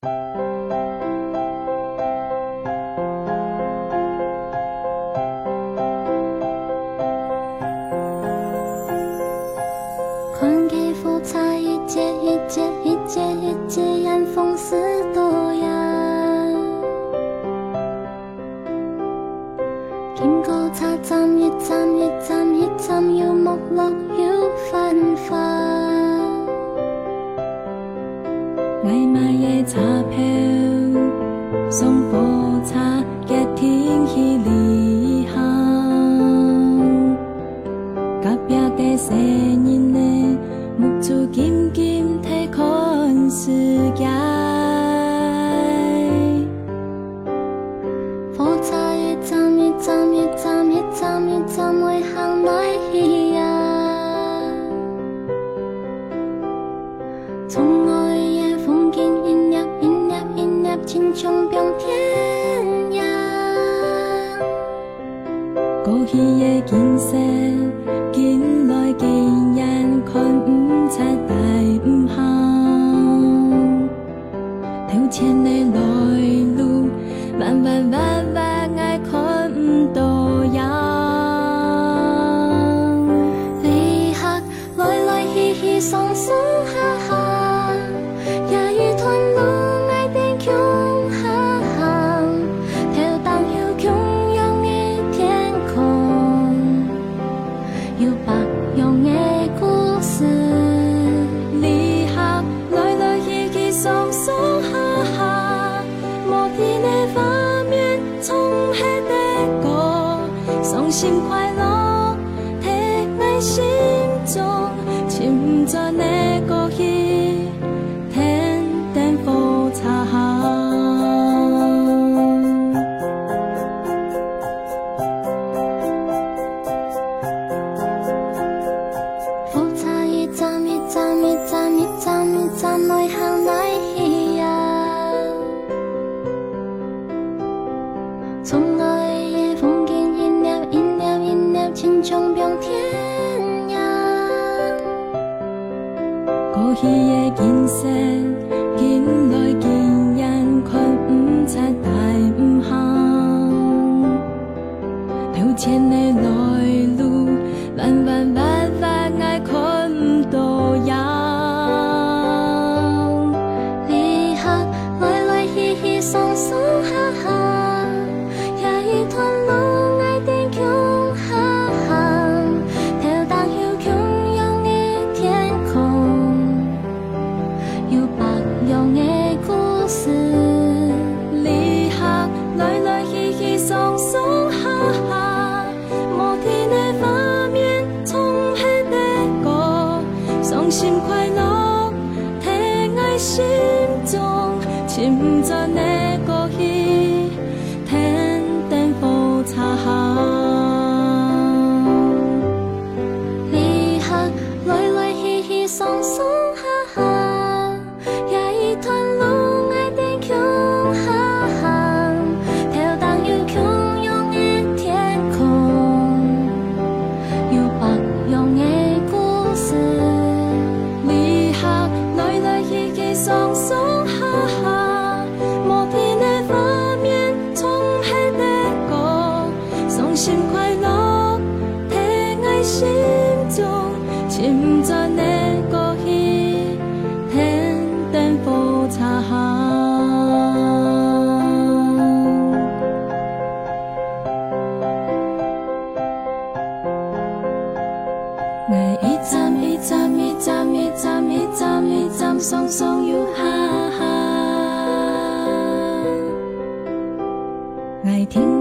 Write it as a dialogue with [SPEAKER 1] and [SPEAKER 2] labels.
[SPEAKER 1] 看起浮沉一截一截一截一截，烟风似多呀。经过车站一站一站一站，要目落要分分。
[SPEAKER 2] 买满夜茶票送货
[SPEAKER 1] Chung
[SPEAKER 2] 过去的景色 thiên nga, có khi 来路，弯弯弯弯，爱 xe,
[SPEAKER 1] kiếm loài kỳ. 从那一夜风景一秒一秒一秒轻松平天涯。
[SPEAKER 2] 过去的景色，近来见人看五彩大五行，头前的来路，弯弯弯弯爱看。放心快乐，疼爱心中，请赞你。放松松又哈哈，来听。